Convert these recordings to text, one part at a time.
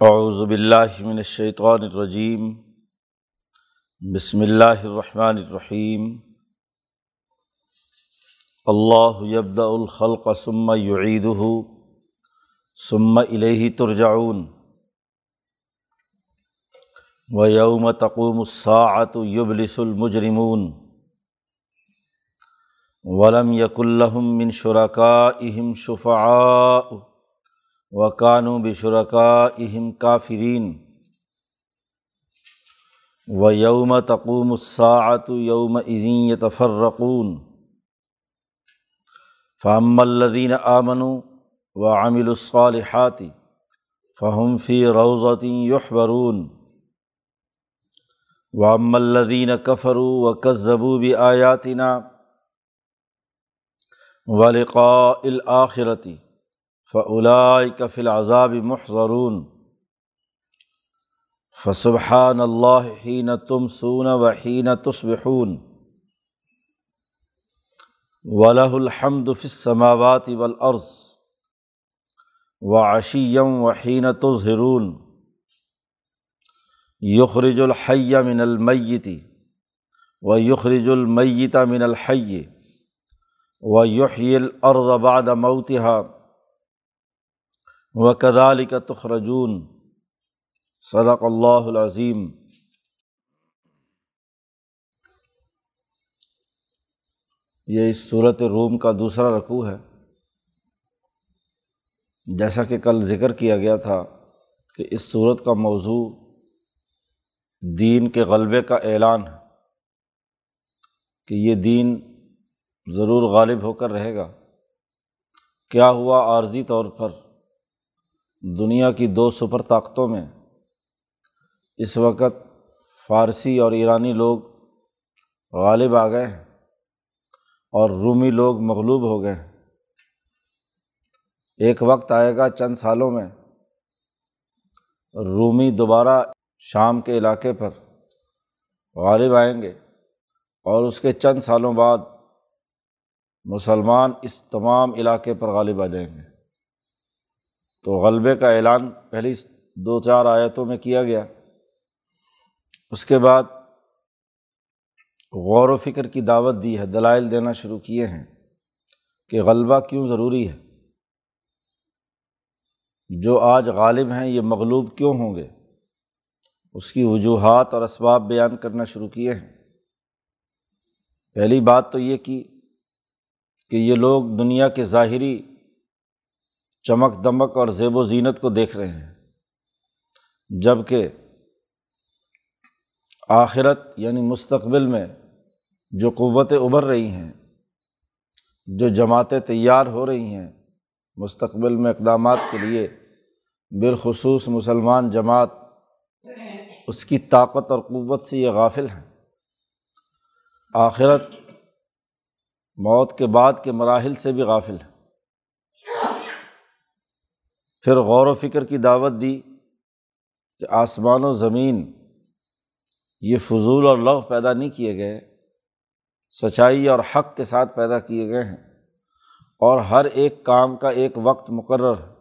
اعوذ باللہ من الشیطان الرجیم بسم اللہ الرحمن الرحیم اللہ یبدا الخلق ثم يعيده ثم الیہ ترجعون و یوم تقوم الساعة یبلس المجرمون ولم یق الحم من شرکائهم شفعاء و کانو بشرکا اہم کافرین و یوم تقوم الساعت یوم عظیم تفرقون فہم الدین آمن و عامل الصالحات فہم فی روضتی یحبرون و ام الدین کفرو و کذبو بھی آیاتنا ولقاء الآخرتی فعلائے کفل عذاب محضرون فسبحان اللہ حین تم سون و حین تصبحون ولہ الحمد فسماوات والارض و عشیم و حین تظہرون یخرج الحی من المیتی و یخرج المیت من الحی و یحیی الارض بعد موتها و کدال کا تخرجون صدق اللہ العظیم یہ اس صورت روم کا دوسرا رقوع ہے۔ جیسا کہ کل ذکر کیا گیا تھا کہ اس صورت کا موضوع دین کے غلبے کا اعلان ہے کہ یہ دین ضرور غالب ہو کر رہے گا۔ کیا ہوا عارضی طور پر؟ دنیا کی دو سپر طاقتوں میں۔ اس وقت فارسی اور ایرانی لوگ غالب آ گئے ہیں اور رومی لوگ مغلوب ہو گئے۔ ہیں ایک وقت آئے گا چند سالوں میں رومی دوبارہ شام کے علاقے پر غالب آئیں گے اور اس کے چند سالوں بعد مسلمان اس تمام علاقے پر غالب آ جائیں گے۔ تو غلبے کا اعلان پہلی دو چار آیتوں میں کیا گیا۔ اس کے بعد غور و فکر کی دعوت دی ہے، دلائل دینا شروع کیے ہیں کہ غلبہ کیوں ضروری ہے۔ جو آج غالب ہیں، یہ مغلوب کیوں ہوں گے؟ اس کی وجوہات اور اسباب بیان کرنا شروع کیے ہیں۔ پہلی بات تو یہ کی کہ یہ لوگ دنیا کے ظاہری چمک دمک اور زیب و زینت کو دیکھ رہے ہیں۔ جبکہ آخرت یعنی مستقبل میں جو قوتیں ابھر رہی ہیں، جو جماعتیں تیار ہو رہی ہیں، مستقبل میں اقدامات کے لیے بالخصوص مسلمان جماعت اس کی طاقت اور قوت سے یہ غافل ہیں۔ آخرت موت کے بعد کے مراحل سے بھی غافل ہیں۔ پھر غور و فکر کی دعوت دی کہ آسمان و زمین یہ فضول اور لغ پیدا نہیں کیے گئے، سچائی اور حق کے ساتھ پیدا کیے گئے ہیں۔ اور ہر ایک کام کا ایک وقت مقرر ہے۔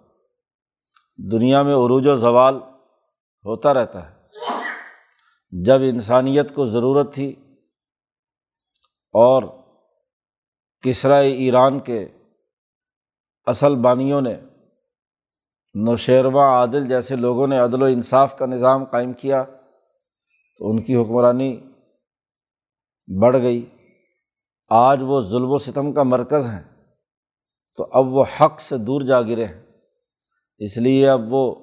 دنیا میں عروج و زوال ہوتا رہتا ہے۔ جب انسانیت کو ضرورت تھی اور کسرا ایران کے اصل بانیوں نے نوشیروا عادل جیسے لوگوں نے عدل و انصاف کا نظام قائم کیا تو ان کی حکمرانی بڑھ گئی۔ آج وہ ظلم و ستم کا مرکز ہیں تو اب وہ حق سے دور جا گرے ہیں۔ اس لیے اب وہ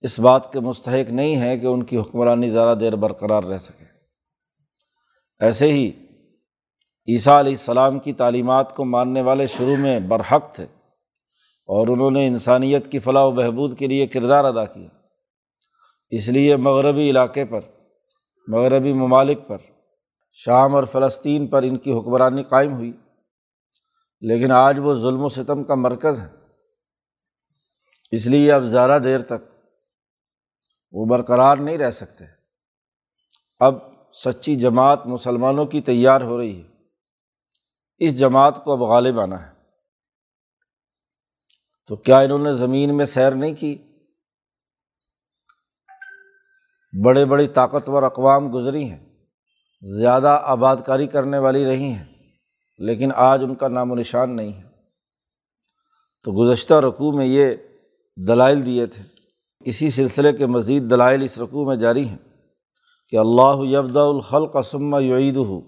اس بات کے مستحق نہیں ہیں کہ ان کی حکمرانی زیادہ دیر برقرار رہ سکے۔ ایسے ہی عیسیٰ علیہ السلام کی تعلیمات کو ماننے والے شروع میں برحق تھے۔ اور انہوں نے انسانیت کی فلاح و بہبود کے لیے کردار ادا کیا۔ اس لیے مغربی علاقے پر، مغربی ممالک پر، شام اور فلسطین پر ان کی حکمرانی قائم ہوئی۔ لیکن آج وہ ظلم و ستم کا مرکز ہے اس لیے اب زیادہ دیر تک وہ برقرار نہیں رہ سکتے۔ اب سچی جماعت مسلمانوں کی تیار ہو رہی ہے۔ اس جماعت کو اب غالب آنا ہے۔ تو کیا انہوں نے زمین میں سیر نہیں کی؟ بڑے بڑی طاقتور اقوام گزری ہیں، زیادہ آباد کاری کرنے والی رہی ہیں، لیکن آج ان کا نام و نشان نہیں ہے۔ تو گزشتہ رقوع میں یہ دلائل دیے تھے۔ اسی سلسلے کے مزید دلائل اس رقوع میں جاری ہیں کہ اللہ یبد الخلق سما یعید ہو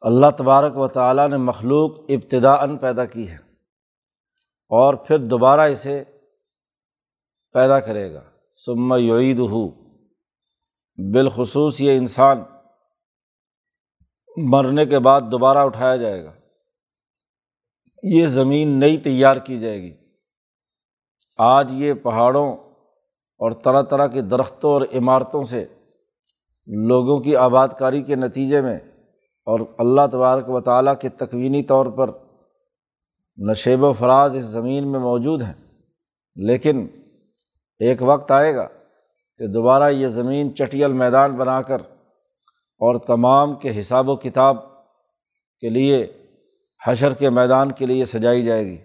اللہ تبارک و تعالیٰ نے مخلوق ابتدا ان پیدا کی ہے۔ اور پھر دوبارہ اسے پیدا کرے گا۔ سما یعید ہو بالخصوص یہ انسان مرنے کے بعد دوبارہ اٹھایا جائے گا۔ یہ زمین نئی تیار کی جائے گی۔ آج یہ پہاڑوں اور طرح طرح کے درختوں اور عمارتوں سے لوگوں کی آباد کاری کے نتیجے میں اور اللہ تبارک و تعالیٰ کے تکوینی طور پر نشیب و فراز اس زمین میں موجود ہیں، لیکن ایک وقت آئے گا کہ دوبارہ یہ زمین چٹیل میدان بنا کر اور تمام کے حساب و کتاب کے لیے حشر کے میدان کے لیے سجائی جائے گی۔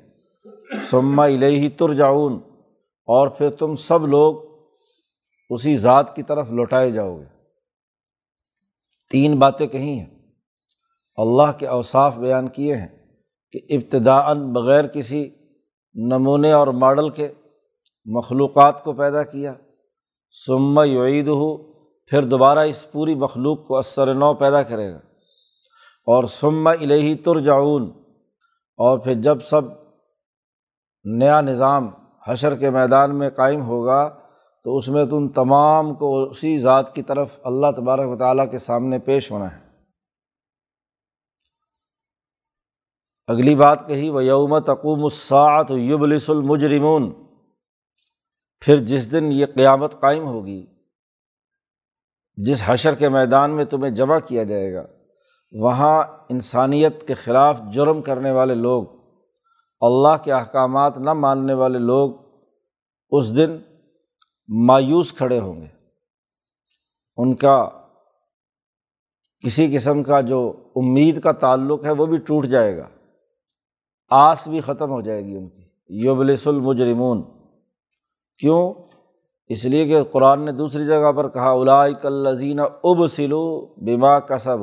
سما الہی ترجعون، اور پھر تم سب لوگ اسی ذات کی طرف لوٹائے جاؤ گے۔ تین باتیں کہی ہیں۔ اللہ کے اوصاف بیان کیے ہیں۔ کہ ابتدا بغیر کسی نمونے اور ماڈل کے مخلوقات کو پیدا کیا سما یعید ہو پھر دوبارہ اس پوری مخلوق کو اثر نو پیدا کرے گا۔ اور سما الہی ترجعون، اور پھر جب سب نیا نظام حشر کے میدان میں قائم ہوگا، تو اس میں تم تمام کو اسی ذات کی طرف اللہ تبارک و تعالیٰ کے سامنے پیش ہونا ہے۔ اگلی بات کہی وہ یوم تقوم الساعت یبلس المجرمون۔ پھر جس دن یہ قیامت قائم ہوگی، جس حشر کے میدان میں تمہیں جمع کیا جائے گا، وہاں انسانیت کے خلاف جرم کرنے والے لوگ، اللہ کے احکامات نہ ماننے والے لوگ اس دن مایوس کھڑے ہوں گے۔ ان کا، کسی قسم کا جو امید کا تعلق ہے، وہ بھی ٹوٹ جائے گا۔ آس بھی ختم ہو جائے گی ان کی۔ یوبلس المجرمون۔ کیوں؟ اس لیے کہ قرآن نے دوسری جگہ پر کہا الازین اب سلو بیما کسب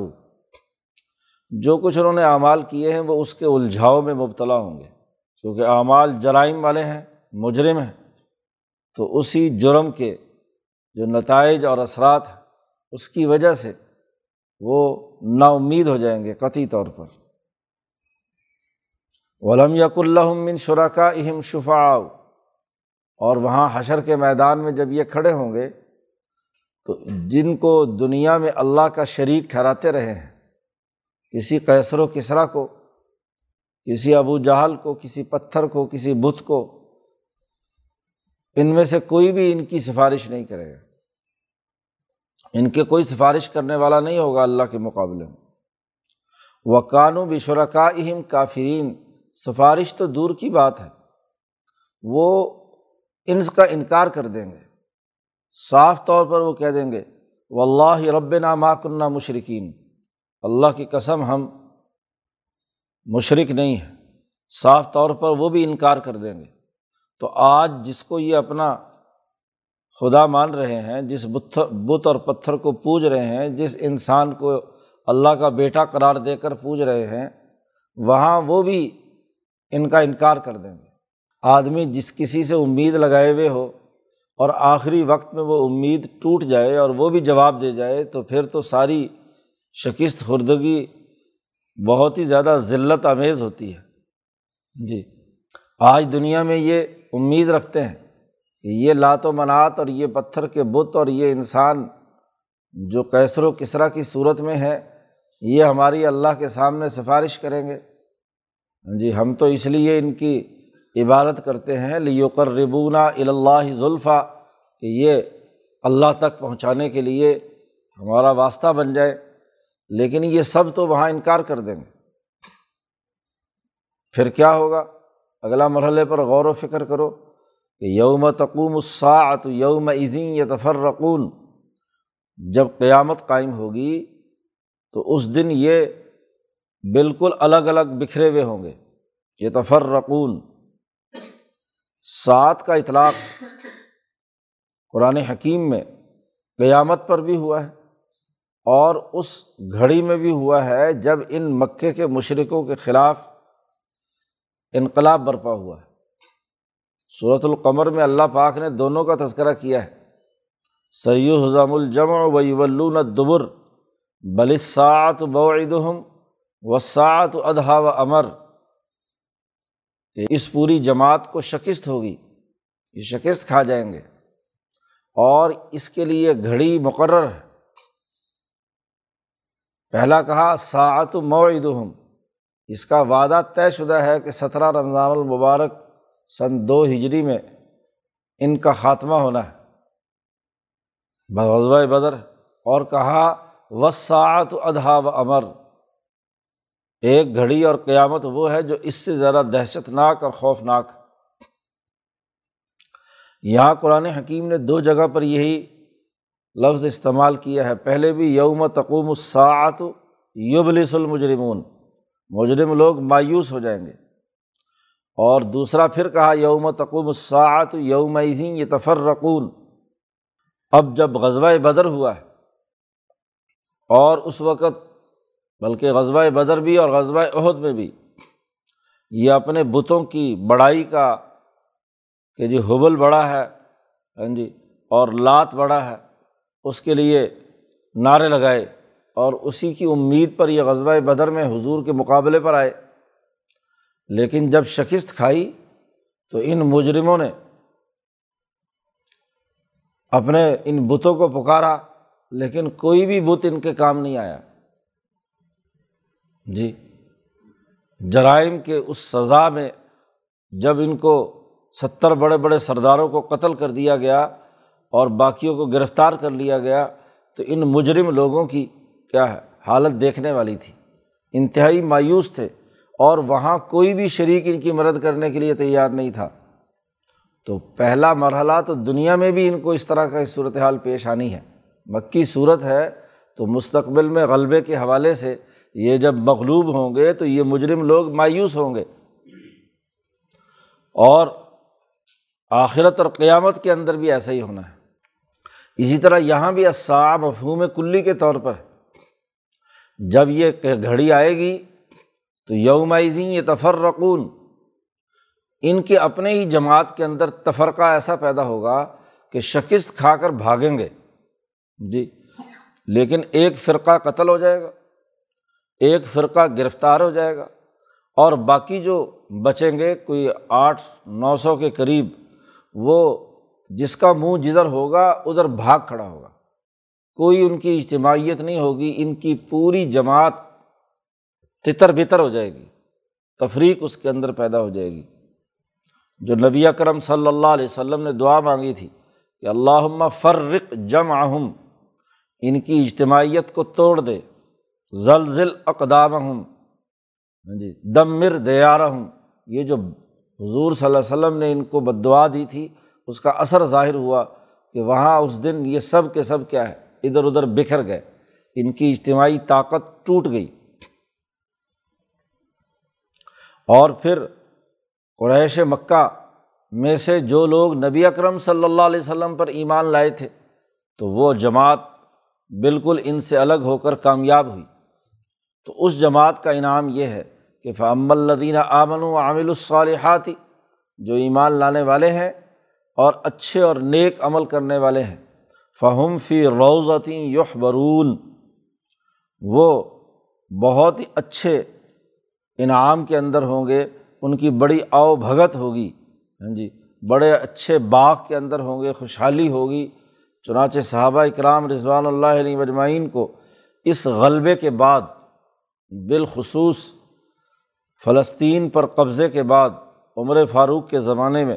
جو کچھ انہوں نے اعمال کیے ہیں، وہ اس کے الجھاؤ میں مبتلا ہوں گے۔ کیونکہ اعمال جرائم والے ہیں، مجرم ہیں۔ تو اسی جرم کے جو نتائج اور اثرات ہیں، اس کی وجہ سے وہ نا امید ہو جائیں گے قطعی طور پر۔ ولم یق اللہ شرکا اہم شفا اور وہاں حشر کے میدان میں جب یہ کھڑے ہوں گے، تو جن کو دنیا میں اللہ کا شریک ٹھہراتے رہے ہیں، کسی کیسر و کسرا کو، کسی ابو جہل کو، کسی پتھر کو، کسی بت کو، ان میں سے کوئی بھی ان کی سفارش نہیں کرے گا۔ ان کے کوئی سفارش کرنے والا نہیں ہوگا اللہ کے مقابلے میں۔ وہ کانو بشرکا اہم کافرین۔ سفارش تو دور کی بات ہے۔ وہ ان کا انکار کر دیں گے۔ صاف طور پر وہ کہہ دیں گے و اللہ رب نا کنہ مشرقین اللہ کی قسم ہم مشرق نہیں ہیں۔ صاف طور پر وہ بھی انکار کر دیں گے۔ تو آج جس کو یہ اپنا خدا مان رہے ہیں، جس بت اور پتھر کو پوج رہے ہیں، جس انسان کو اللہ کا بیٹا قرار دے کر پوج رہے ہیں، وہاں وہ بھی ان کا انکار کر دیں گے۔ آدمی جس کسی سے امید لگائے ہوئے ہو اور آخری وقت میں وہ امید ٹوٹ جائے اور وہ بھی جواب دے جائے، تو پھر تو ساری شکست، خوردگی بہت ہی زیادہ ذلت آمیز ہوتی ہے۔ جی۔ آج دنیا میں یہ امید رکھتے ہیں کہ یہ لات و منات اور یہ پتھر کے بت اور یہ انسان جو کیسر و کسرا کی صورت میں ہے، یہ ہماری اللہ کے سامنے سفارش کریں گے۔ جی ہم تو اس لیے ان کی عبادت کرتے ہیں لیوکر ربونا اللہ ذلفہ کہ یہ اللہ تک پہنچانے کے لیے ہمارا واسطہ بن جائے۔ لیکن یہ سب تو وہاں انکار کر دیں۔ گے پھر کیا ہوگا؟ اگلا مرحلے پر غور و فکر کرو کہ یوم تقوم الساعت یوم عظیم یا تفرقون جب قیامت قائم ہوگی تو اس دن یہ بالکل الگ الگ بکھرے ہوئے ہوں گے۔ یہ تفرقون سات کا اطلاق قرآن حکیم میں قیامت پر بھی ہوا ہے اور اس گھڑی میں بھی ہوا ہے جب ان مکے کے مشرقوں کے خلاف انقلاب برپا ہوا ہے۔ صورت القمر میں اللہ پاک نے دونوں کا تذکرہ کیا ہے۔ سید حضام الجم و دبر بلساط بوعدہم وسعت ادہا و امر کہ اس پوری جماعت کو شکست ہوگی، یہ شکست کھا جائیں گے۔ اور اس کے لیے گھڑی مقرر ہے۔ پہلا کہا ساعت موعدہم اس کا وعدہ طے شدہ ہے کہ سترہ رمضان المبارک سن دو ہجری میں ان کا خاتمہ ہونا ہے۔ بغذبۂ بدر، اور کہا وساعت ادہا و امر ایک گھڑی اور قیامت وہ ہے جو اس سے زیادہ دہشت ناک اور خوفناک یہاں قرآن حکیم نے دو جگہ پر یہی لفظ استعمال کیا ہے۔ پہلے بھی یوم تقوم الساعت یبلس المجرمون، مجرم لوگ مایوس ہو جائیں گے۔ اور دوسرا پھر کہا یوم تقوم الساعت یوم یہ تفرقون اب جب غزوہ بدر ہوا ہے اور اس وقت بلکہ غزوہ بدر بھی اور غزوہ عہد میں بھی۔ یہ اپنے بتوں کی بڑائی کا کہ جی حبل بڑا ہے ہاں جی اور لات بڑا ہے، اس کے لیے نعرے لگائے اور اسی کی امید پر یہ غزوہ بدر میں حضور کے مقابلے پر آئے۔ لیکن جب شکست کھائی تو ان مجرموں نے اپنے ان بتوں کو پکارا، لیکن کوئی بھی بت ان کے کام نہیں آیا۔ جی۔ جرائم کے اس سزا میں جب ان کو ستر بڑے بڑے سرداروں کو قتل کر دیا گیا اور باقیوں کو گرفتار کر لیا گیا، تو ان مجرم لوگوں کی کیا ہے، حالت دیکھنے والی تھی۔ انتہائی مایوس تھے اور وہاں کوئی بھی شریک ان کی مدد کرنے کے لیے تیار نہیں تھا۔ تو پہلا مرحلہ تو دنیا میں بھی ان کو اس طرح کا صورت حال پیش آنی ہے۔ مکی صورت ہے تو مستقبل میں غلبے کے حوالے سے یہ جب مغلوب ہوں گے تو یہ مجرم لوگ مایوس ہوں گے۔ اور آخرت اور قیامت کے اندر بھی ایسا ہی ہونا ہے۔ اسی طرح یہاں بھی اصا مفہوم کلی کے طور پر۔ جب یہ گھڑی آئے گی تو یومائزی یہ تفرقون ان کے اپنے ہی جماعت کے اندر تفرقہ ایسا پیدا ہوگا کہ شکست کھا کر بھاگیں گے۔ جی لیکن ایک فرقہ قتل ہو جائے گا۔ ایک فرقہ گرفتار ہو جائے گا اور باقی جو بچیں گے، کوئی آٹھ، نو سو کے قریب، وہ جس کا منہ جدھر ہوگا، ادھر بھاگ کھڑا ہوگا۔ کوئی ان کی اجتماعیت نہیں ہوگی، ان کی پوری جماعت تتر بتر ہو جائے گی، تفریق اس کے اندر پیدا ہو جائے گی۔ جو نبی اکرم صلی اللہ علیہ وسلم نے دعا مانگی تھی کہ اللہ فرق جم ان کی اجتماعیت کو توڑ دے۔ زلزل اقدام ہوں ہاں جی دمر دیار ہوں یہ جو حضور صلی اللہ علیہ وسلم نے ان کو بد دعا دی تھی، اس کا اثر ظاہر ہوا کہ وہاں اس دن یہ سب کے سب کیا ہے، ادھر ادھر بکھر گئے۔ ان کی اجتماعی طاقت ٹوٹ گئی۔ اور پھر قریش مکہ میں سے جو لوگ نبی اکرم صلی اللہ علیہ وسلم پر ایمان لائے تھے، تو وہ جماعت بالکل ان سے الگ ہو کر کامیاب ہوئی۔ تو اس جماعت کا انعام یہ ہے کہ فعم الدینہ آمن و عامل الصالحاتی جو ایمان لانے والے ہیں اور اچھے اور نیک عمل کرنے والے ہیں فہم فی روزتی یخ برون وہ بہت ہی اچھے انعام کے اندر ہوں گے، ان کی بڑی آؤ بھگت ہوگی ہاں جی بڑے اچھے باغ کے اندر ہوں گے، خوشحالی ہوگی۔ چنانچہ صحابہ اکرام رضوان اللہ علیہ مجمعین کو اس غلبے کے بعد بالخصوص فلسطین پر قبضے کے بعد عمر فاروق کے زمانے میں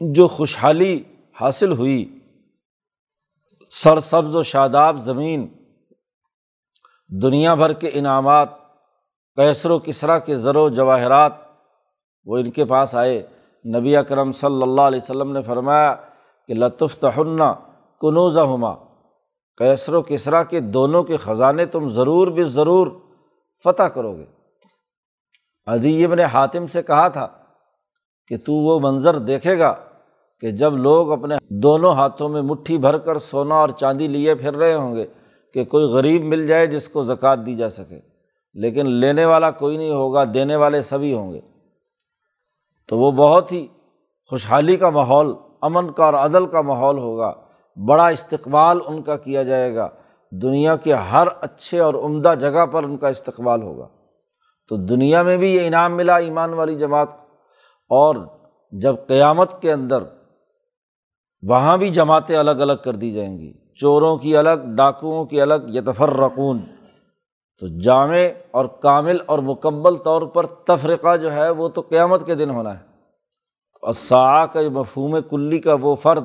جو خوشحالی حاصل ہوئی سر سبز و شاداب زمین، دنیا بھر کے انعامات کیسر و کسرا کے زر و جواہرات، وہ ان کے پاس آئے۔ نبی اکرم صلی اللہ علیہ وسلم نے فرمایا کہ لطف تہنہ کنوزہ ہما کیسر و کسرا کے دونوں کے خزانے تم ضرور بھی ضرور فتح کرو گے۔ ادیب نے حاتم سے کہا تھا کہ تو وہ منظر دیکھے گا کہ جب لوگ اپنے دونوں ہاتھوں میں مٹھی بھر کر سونا اور چاندی لیے پھر رہے ہوں گے کہ کوئی غریب مل جائے جس کو زکوٰۃ دی جا سکے، لیکن لینے والا کوئی نہیں ہوگا، دینے والے سبھی ہوں گے۔ تو وہ بہت ہی خوشحالی کا ماحول، امن کا اور عدل کا ماحول ہوگا۔ بڑا استقبال ان کا کیا جائے گا۔ دنیا کے ہر اچھے اور عمدہ جگہ پر ان کا استقبال ہوگا۔ تو دنیا میں بھی یہ انعام ملا ایمان والی جماعت اور جب قیامت کے اندر وہاں بھی جماعتیں الگ الگ کر دی جائیں گی، چوروں کی الگ، ڈاکوؤں کی الگ یتفر رقون تو جامع اور کامل اور مکمل طور پر تفرقہ جو ہے وہ تو قیامت کے دن ہونا ہے۔ تو اسا کا مفہوم کلی کا وہ فرد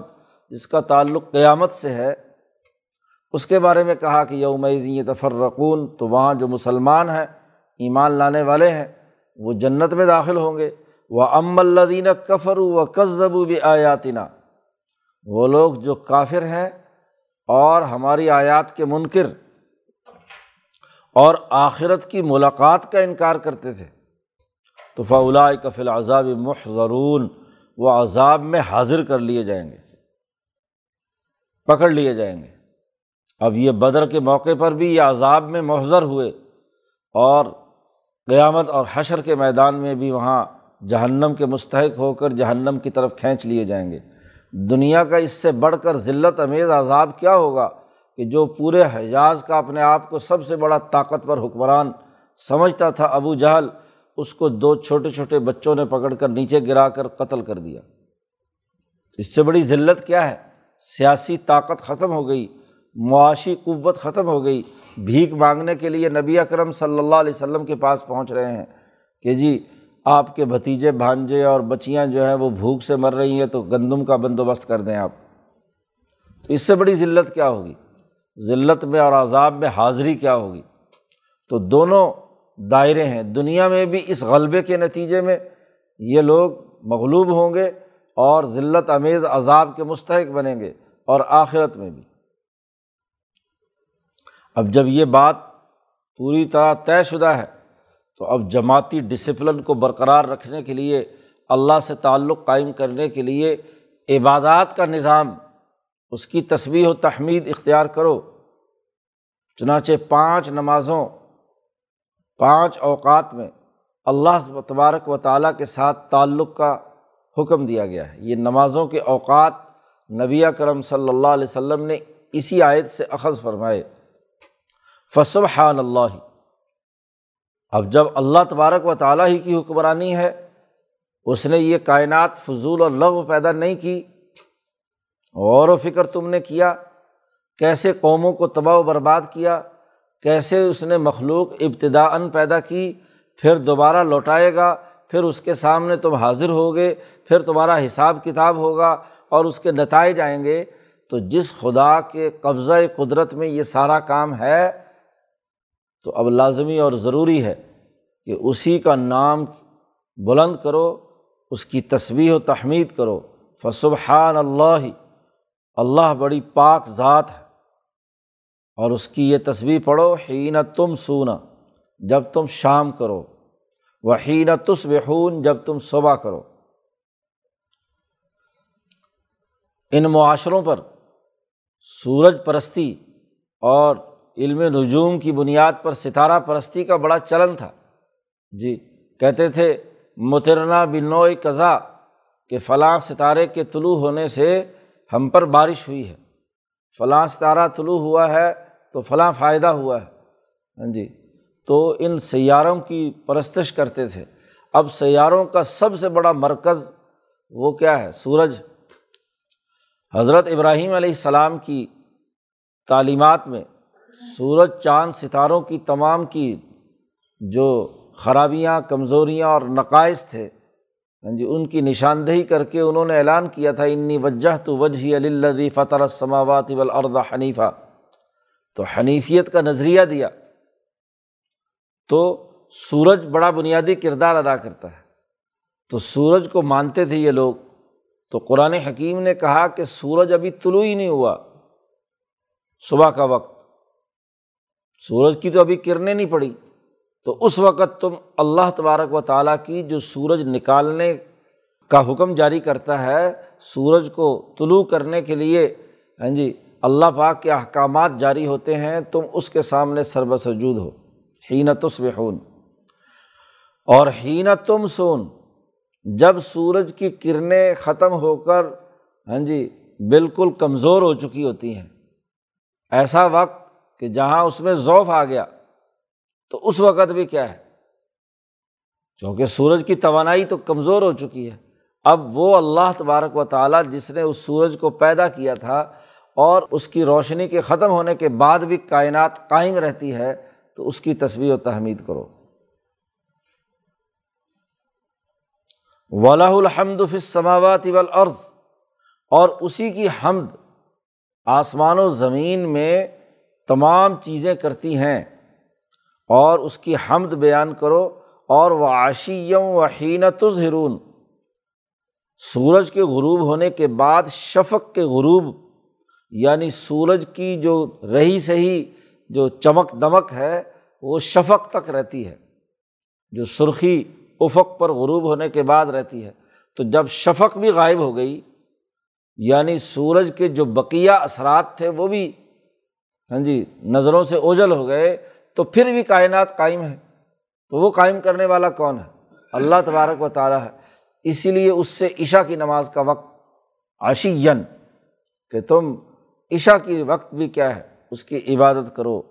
جس کا تعلق قیامت سے ہے، اس کے بارے میں کہا کہ یوم یہ تفرقون تو وہاں جو مسلمان ہیں، ایمان لانے والے ہیں، وہ جنت میں داخل ہوں گے۔ وہ ام الدین کفر و قزب بھی آیاتینہ وہ لوگ جو کافر ہیں اور ہماری آیات کے منکر اور آخرت کی ملاقات کا انکار کرتے تھے۔ تو فلاء کفل عذاب محضرون وہ عذاب میں حاضر کر لیے جائیں گے۔ پکڑ لیے جائیں گے۔ اب یہ بدر کے موقع پر بھی یہ عذاب میں محضر ہوئے اور قیامت اور حشر کے میدان میں بھی وہاں جہنم کے مستحق ہو کر جہنم کی طرف کھینچ لیے جائیں گے۔ دنیا کا اس سے بڑھ کر ذلت امیز عذاب کیا ہوگا کہ جو پورے حجاز کا اپنے آپ کو سب سے بڑا طاقتور حکمران سمجھتا تھا ابو جہل، اس کو دو چھوٹے چھوٹے بچوں نے پکڑ کر نیچے گرا کر قتل کر دیا۔ اس سے بڑی ذلت کیا ہے؟ سیاسی طاقت ختم ہو گئی، معاشی قوت ختم ہو گئی۔ بھیک مانگنے کے لیے نبی اکرم صلی اللہ علیہ وسلم کے پاس پہنچ رہے ہیں کہ جی آپ کے بھتیجے بھانجے اور بچیاں جو ہیں وہ بھوک سے مر رہی ہیں تو گندم کا بندوبست کر دیں آپ۔ تو اس سے بڑی ذلت کیا ہوگی؟ ذلت میں اور عذاب میں حاضری کیا ہوگی؟ تو دونوں دائرے ہیں۔ دنیا میں بھی اس غلبے کے نتیجے میں یہ لوگ مغلوب ہوں گے۔ اور ذلت امیز عذاب کے مستحق بنیں گے اور آخرت میں بھی۔ اب جب یہ بات پوری طرح طے شدہ ہے، تو اب جماعتی ڈسپلن کو برقرار رکھنے کے لیے، اللہ سے تعلق قائم کرنے کے لیے عبادات کا نظام، اس کی تصویر و تحمید اختیار کرو۔ چنانچہ پانچ نمازوں، پانچ اوقات میں اللہ تبارک و تعالیٰ کے ساتھ تعلق کا حکم دیا گیا ہے۔ یہ نمازوں کے اوقات نبی کرم صلی اللہ علیہ وسلم نے اسی آیت سے اخذ فرمائے۔ فصب حان اللہ اب جب اللہ تبارک و تعالیٰ ہی کی حکمرانی ہے، اس نے یہ کائنات فضول اور لغ پیدا نہیں کی۔ غور و فکر تم نے کیا، کیسے قوموں کو تباہ و برباد کیا، کیسے اس نے مخلوق ابتدا ان پیدا کی، پھر دوبارہ لوٹائے گا۔ پھر اس کے سامنے تم حاضر ہوگے، پھر تمہارا حساب کتاب ہوگا اور اس کے نتائج آئیں گے۔ تو جس خدا کے قبضۂ قدرت میں یہ سارا کام ہے، تو اب لازمی اور ضروری ہے کہ اسی کا نام بلند کرو، اس کی تصویر و تحمید کرو۔ فصبحان اللہ اللہ بڑی پاک ذات ہے۔ اور اس کی یہ تصویر پڑھو، حین تم سونا جب تم شام کرو۔ وہ حین بحون جب تم صبح کرو۔ ان معاشروں پر سورج پرستی اور علم نجوم کی بنیاد پر ستارہ پرستی کا بڑا چلن تھا۔ جی کہتے تھے، مترنا بنو قضا کہ فلاں ستارے کے طلوع ہونے سے ہم پر بارش ہوئی ہے۔ فلاں ستارہ طلوع ہوا ہے تو فلاں فائدہ ہوا ہے۔ ہاں جی۔ تو ان سیاروں کی پرستش کرتے تھے۔ اب سیاروں کا سب سے بڑا مرکز وہ کیا ہے؟ سورج۔ حضرت ابراہیم علیہ السلام کی تعلیمات میں سورج چاند ستاروں کی تمام کی جو خرابیاں، کمزوریاں اور نقائص تھے ہاں جی ان کی نشاندہی کر کے انہوں نے اعلان کیا تھا، انی وجہ تو وجہ علی فطر السماوات والارض حنیفہ تو حنیفیت کا نظریہ دیا۔ تو سورج بڑا بنیادی کردار ادا کرتا ہے۔ تو سورج کو مانتے تھے یہ لوگ۔ تو قرآن حکیم نے کہا کہ سورج ابھی طلوع ہی نہیں ہوا۔ صبح کا وقت۔ سورج کی تو ابھی کرنیں نہیں پڑی۔ تو اس وقت تم اللہ تبارک و تعالیٰ کی جو سورج نکالنے کا حکم جاری کرتا ہے، سورج کو طلوع کرنے کے لیے ہاں جی اللہ پاک کے احکامات جاری ہوتے ہیں، تم اس کے سامنے سربسجود ہو۔ حینتس بحون اور حین تم سون جب سورج کی کرنیں ختم ہو کر ہاں جی بالکل کمزور ہو چکی ہوتی ہیں۔ ایسا وقت کہ جہاں اس میں ذوف آ گیا، تو اس وقت بھی کیا ہے؟ چونکہ سورج کی توانائی تو کمزور ہو چکی ہے۔ اب وہ اللہ تبارک و تعالیٰ جس نے اس سورج کو پیدا کیا تھا، اور اس کی روشنی کے ختم ہونے کے بعد بھی کائنات قائم رہتی ہے تو اس کی تصویر و تحمید کرو۔ ولاح الحمد فسماوات والارض اور اسی کی حمد آسمان و زمین میں تمام چیزیں کرتی ہیں۔ اور اس کی حمد بیان کرو۔ اور وہ عاشیم و حینت ہرون سورج کے غروب ہونے کے بعد شفق کے غروب یعنی سورج کی جو رہی سہی، جو چمک دمک ہے وہ شفق تک رہتی ہے، جو سرخی افق پر غروب ہونے کے بعد رہتی ہے۔ تو جب شفق بھی غائب ہو گئی یعنی سورج کے جو بقیہ اثرات تھے وہ بھی ہاں جی نظروں سے اوجل ہو گئے، تو پھر بھی کائنات قائم ہے۔ تو وہ قائم کرنے والا کون ہے؟ اللہ تبارک و تعالیٰ ہے۔ اسی لیے اس سے عشا کی نماز کا وقت عشین کہ تم عشا کی وقت بھی کیا ہے، اس کی عبادت کرو۔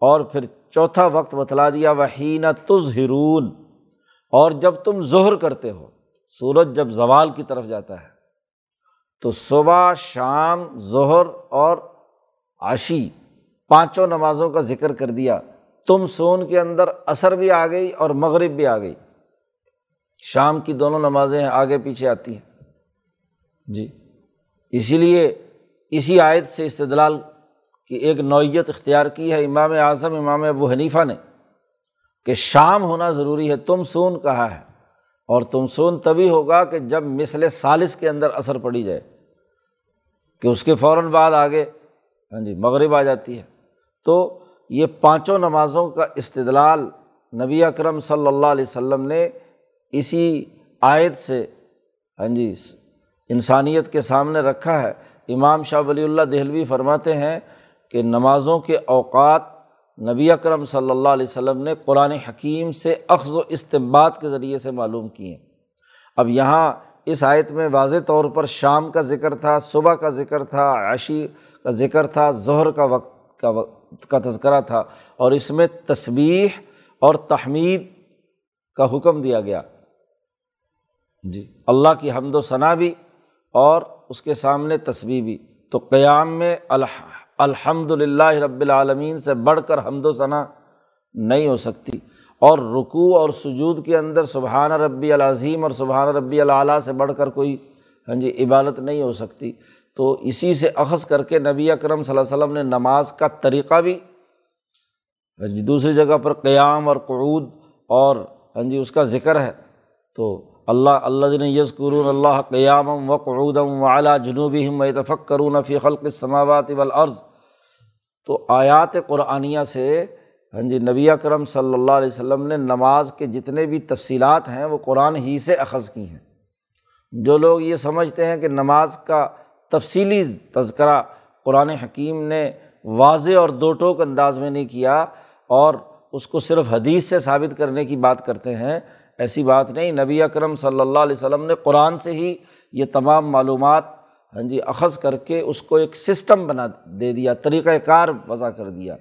اور پھر چوتھا وقت بتلا دیا وحین تز ہرون اور جب تم ظہر کرتے ہو، سورج جب زوال کی طرف جاتا ہے، تو صبح، شام، ظہر اور عشی پانچوں نمازوں کا ذکر کر دیا۔ تم سون کے اندر اثر بھی آ گئی اور مغرب بھی آ گئی۔ شام کی دونوں نمازیں آگے پیچھے آتی ہیں۔ جی اسی لیے اسی آیت سے استدلال کی ایک نوعیت اختیار کی ہے امام اعظم، امام ابو حنیفہ نے، کہ شام ہونا ضروری ہے، تم سون کہا ہے، اور تم سون تبھی ہوگا کہ جب مثل سالس کے اندر اثر پڑی جائے، کہ اس کے فوراً بعد آگے ہاں جی مغرب آ جاتی ہے۔ تو یہ پانچوں نمازوں کا استدلال نبی اکرم صلی اللہ علیہ وسلم نے اسی آیت سے ہاں جی انسانیت کے سامنے رکھا ہے۔ امام شاہ ولی اللہ دہلوی فرماتے ہیں کہ نمازوں کے اوقات نبی اکرم صلی اللہ علیہ وسلم نے قرآن حکیم سے اخذ و استمباد کے ذریعے سے معلوم کیے۔ اب یہاں اس آیت میں واضح طور پر شام کا ذکر تھا، صبح کا ذکر تھا، عشی کا ذکر تھا، ظہر کا وقت کا وقت کا تذکرہ تھا اور اس میں تصویح اور تحمید کا حکم دیا گیا۔ جی اللہ کی حمد و ثناء بھی اور اس کے سامنے تصویر بھی۔ تو قیام میں الح الحمد للہ رب العالمین سے بڑھ کر حمد و ثناء نہیں ہو سکتی۔ اور رکوع اور سجود کے اندر سبحانہ ربی العظیم اور سبحانہ ربی العلیٰ سے بڑھ کر کوئی ہاں جی عبادت نہیں ہو سکتی۔ تو اسی سے اخذ کر کے نبی اکرم صلی اللہ علیہ وسلم نے نماز کا طریقہ بھی ہاں جی دوسری جگہ پر قیام اور قعود اور ہاں جی اس کا ذکر ہے۔ تو اللہ اللہ جن یس قرون اللہ قیام و قعودم و اعلیٰ جنوبی ہم اتفق کرون فی خلق السماوات والارض۔ تو آیات قرآنیہ سے ہاں جی نبی اکرم صلی اللہ علیہ وسلم نے نماز کے جتنے بھی تفصیلات ہیں، وہ قرآن ہی سے اخذ کی ہیں۔ جو لوگ یہ سمجھتے ہیں کہ نماز کا تفصیلی تذکرہ قرآن حکیم نے واضح اور دو ٹوک انداز میں نہیں کیا اور اس کو صرف حدیث سے ثابت کرنے کی بات کرتے ہیں، ایسی بات نہیں۔ نبی اکرم صلی اللہ علیہ وسلم نے قرآن سے ہی یہ تمام معلومات ہاں جی اخذ کر کے اس کو ایک سسٹم بنا دے دیا طریقۂ کار وضع کر دیا۔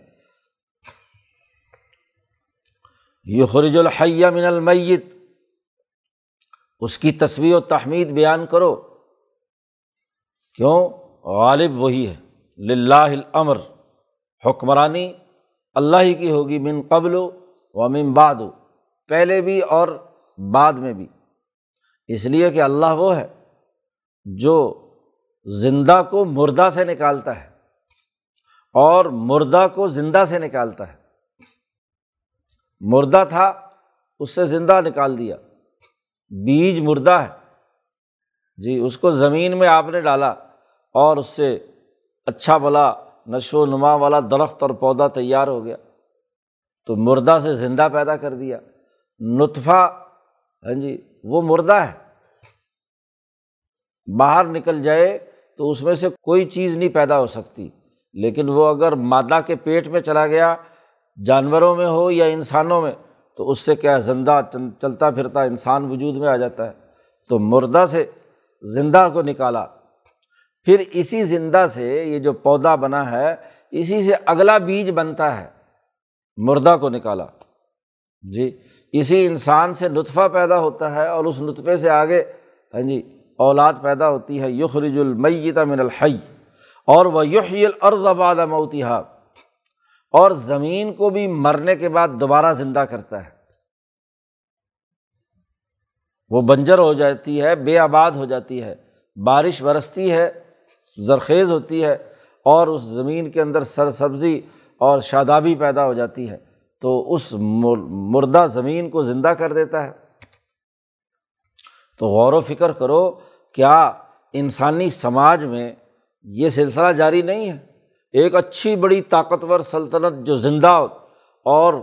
یہ خرج الحیہ من المیت۔ اس کی تصویر و تحمید بیان کرو۔ کیوں؟ غالب وہی ہے۔ لاہ الامر۔ حکمرانی اللہ ہی کی ہوگی، من قبل و من بعد۔ پہلے بھی اور بعد میں بھی۔ اس لیے کہ اللہ وہ ہے جو زندہ کو مردہ سے نکالتا ہے اور مردہ کو زندہ سے نکالتا ہے۔ مردہ تھا، اس سے زندہ نکال دیا۔ بیج مردہ ہے۔ جی اس کو زمین میں آپ نے ڈالا اور اس سے اچھا بلا نشو و نما والا درخت اور پودا تیار ہو گیا۔ تو مردہ سے زندہ پیدا کر دیا۔ نطفہ ہاں جی وہ مردہ ہے۔ باہر نکل جائے تو اس میں سے کوئی چیز نہیں پیدا ہو سکتی۔ لیکن وہ اگر مادہ کے پیٹ میں چلا گیا، جانوروں میں ہو یا انسانوں میں، تو اس سے کیا زندہ چلتا پھرتا انسان وجود میں آ جاتا ہے؟ تو مردہ سے زندہ کو نکالا۔ پھر اسی زندہ سے یہ جو پودا بنا ہے، اسی سے اگلا بیج بنتا ہے۔ مردہ کو نکالا۔ جی اسی انسان سے نطفہ پیدا ہوتا ہے اور اس نطفے سے آگے ہاں جی اولاد پیدا ہوتی ہے، یخرج المیت من الحی، اور وہ یحی الارض بعد موتیہ اور زمین کو بھی مرنے کے بعد دوبارہ زندہ کرتا ہے۔ وہ بنجر ہو جاتی ہے، بے آباد ہو جاتی ہے۔ بارش برستی ہے، زرخیز ہوتی ہے، اور اس زمین کے اندر سر سبزی اور شادابی پیدا ہو جاتی ہے۔ تو اس مردہ زمین کو زندہ کر دیتا ہے۔ تو غور و فکر کرو کیا انسانی سماج میں یہ سلسلہ جاری نہیں ہے؟ ایک اچھی بڑی طاقتور سلطنت جو زندہ اور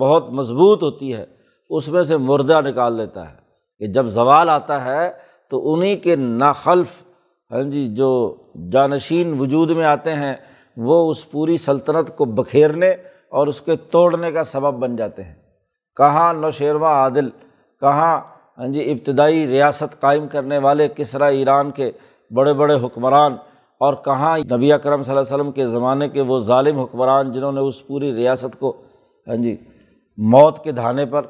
بہت مضبوط ہوتی ہے، اس میں سے مردہ نکال لیتا ہے۔ کہ جب زوال آتا ہے تو انہیں کے ناخلف ہاں جی جو جانشین وجود میں آتے ہیں، وہ اس پوری سلطنت کو بکھیرنے اور اس کے توڑنے کا سبب بن جاتے ہیں۔ کہاں نوشیرواں عادل، کہاں ہاں جی ابتدائی ریاست قائم کرنے والے کسرا ایران کے بڑے بڑے حکمران اور کہاں نبی اکرم صلی اللہ علیہ وسلم کے زمانے کے وہ ظالم حکمران جنہوں نے اس پوری ریاست کو ہاں جی موت کے دھانے پر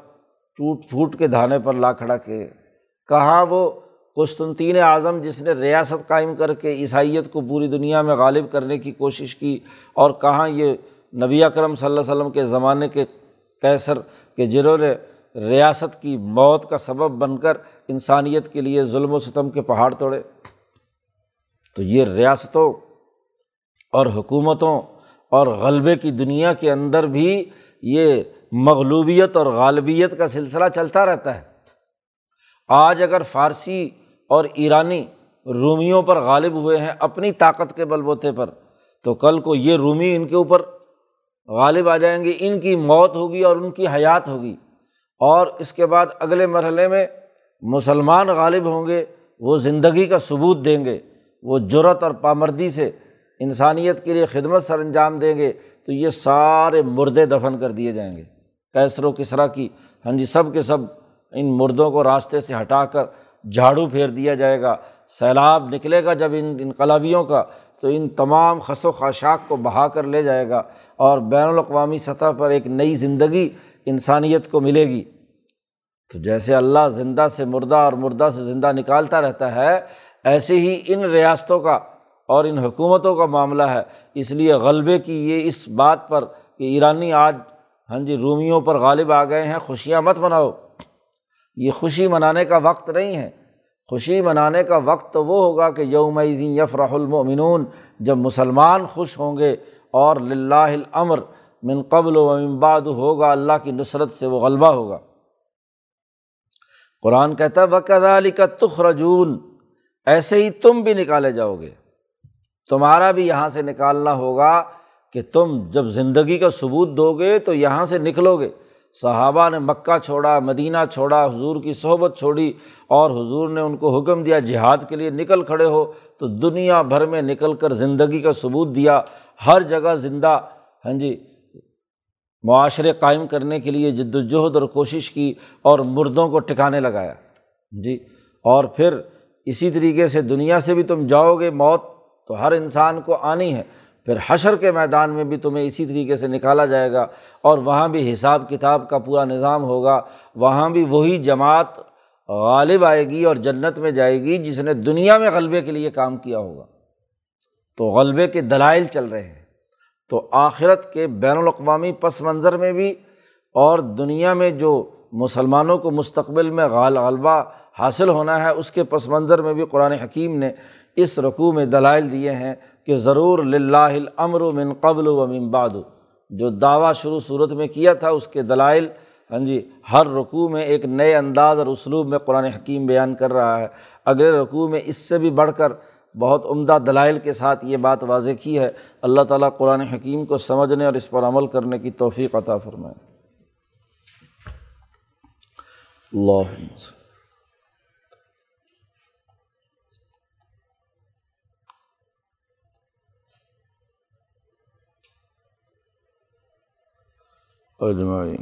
ٹوٹ پھوٹ کے دھانے پر لا کھڑا کیے کہاں وہ قسطنطین اعظم جس نے ریاست قائم کر کے عیسائیت کو پوری دنیا میں غالب کرنے کی کوشش کی اور کہاں یہ نبی اکرم صلی اللہ علیہ وسلم کے زمانے کے کیسر کے جنہوں نے ریاست کی موت کا سبب بن کر انسانیت کے لیے ظلم و ستم کے پہاڑ توڑے۔ تو یہ ریاستوں اور حکومتوں اور غلبے کی دنیا کے اندر بھی یہ مغلوبیت اور غالبیت کا سلسلہ چلتا رہتا ہے۔ آج اگر فارسی اور ایرانی رومیوں پر غالب ہوئے ہیں اپنی طاقت کے بل بوتے پر، تو کل کو یہ رومی ان کے اوپر غالب آ جائیں گے۔ ان کی موت ہوگی اور ان کی حیات ہوگی۔ اور اس کے بعد اگلے مرحلے میں مسلمان غالب ہوں گے، وہ زندگی کا ثبوت دیں گے، وہ جرت اور پامردی سے انسانیت کے لیے خدمت سر انجام دیں گے، تو یہ سارے مردے دفن کر دیے جائیں گے۔ کیسر و کسرا کی ہاں جی سب کے سب ان مردوں کو راستے سے ہٹا کر جھاڑو پھیر دیا جائے گا۔ سیلاب نکلے گا جب ان انقلابیوں کا، تو ان تمام خس و خاشاک کو بہا کر لے جائے گا۔ اور بین الاقوامی سطح پر ایک نئی زندگی انسانیت کو ملے گی۔ تو جیسے اللہ زندہ سے مردہ اور مردہ سے زندہ نکالتا رہتا ہے، ایسے ہی ان ریاستوں کا اور ان حکومتوں کا معاملہ ہے۔ اس لیے غلبے کی یہ اس بات پر کہ ایرانی آج ہاں جی رومیوں پر غالب آ گئے ہیں، خوشیاں مت مناؤ۔ یہ خوشی منانے کا وقت نہیں ہے۔ خوشی منانے کا وقت تو وہ ہوگا کہ یوم یفرح المؤمنون، جب مسلمان خوش ہوں گے اور الامر من قبل و امباد ہوگا، اللہ کی نصرت سے وہ غلبہ ہوگا۔ قرآن کہتا وقت علی کا تخرجون۔ ایسے ہی تم بھی نکالے جاؤ گے۔ تمہارا بھی یہاں سے نکالنا ہوگا کہ تم جب زندگی کا ثبوت دو گے تو یہاں سے نکلو گے۔ صحابہ نے مکہ چھوڑا، مدینہ چھوڑا، حضور کی صحبت چھوڑی اور حضور نے ان کو حکم دیا، جہاد کے لیے نکل کھڑے ہو۔ تو دنیا بھر میں نکل کر زندگی کا ثبوت دیا۔ ہر جگہ زندہ۔ ہاں جی معاشرے قائم کرنے کے لیے جد وجہد اور کوشش کی اور مردوں کو ٹکانے لگایا۔ جی اور پھر اسی طریقے سے دنیا سے بھی تم جاؤ گے، موت تو ہر انسان کو آنی ہے۔ پھر حشر کے میدان میں بھی تمہیں اسی طریقے سے نکالا جائے گا اور وہاں بھی حساب کتاب کا پورا نظام ہوگا۔ وہاں بھی وہی جماعت غالب آئے گی اور جنت میں جائے گی جس نے دنیا میں غلبے کے لیے کام کیا ہوگا۔ تو غلبے کے دلائل چل رہے ہیں۔ تو آخرت کے بین الاقوامی پس منظر میں بھی اور دنیا میں جو مسلمانوں کو مستقبل میں غال غلبہ حاصل ہونا ہے، اس کے پس منظر میں بھی قرآن حکیم نے اس رقوع میں دلائل دیے ہیں کہ ضرور الامر من قبل و من بعد۔ جو دعویٰ شروع صورت میں کیا تھا، اس کے دلائل ہاں جی ہر رقوع میں ایک نئے انداز اور اسلوب میں قرآن حکیم بیان کر رہا ہے۔ اگلے رقوع میں اس سے بھی بڑھ کر بہت عمدہ دلائل کے ساتھ یہ بات واضح کی ہے۔ اللہ تعالیٰ قرآن حکیم کو سمجھنے اور اس پر عمل کرنے کی توفیق عطا فرمائے۔ اللہ اجمائی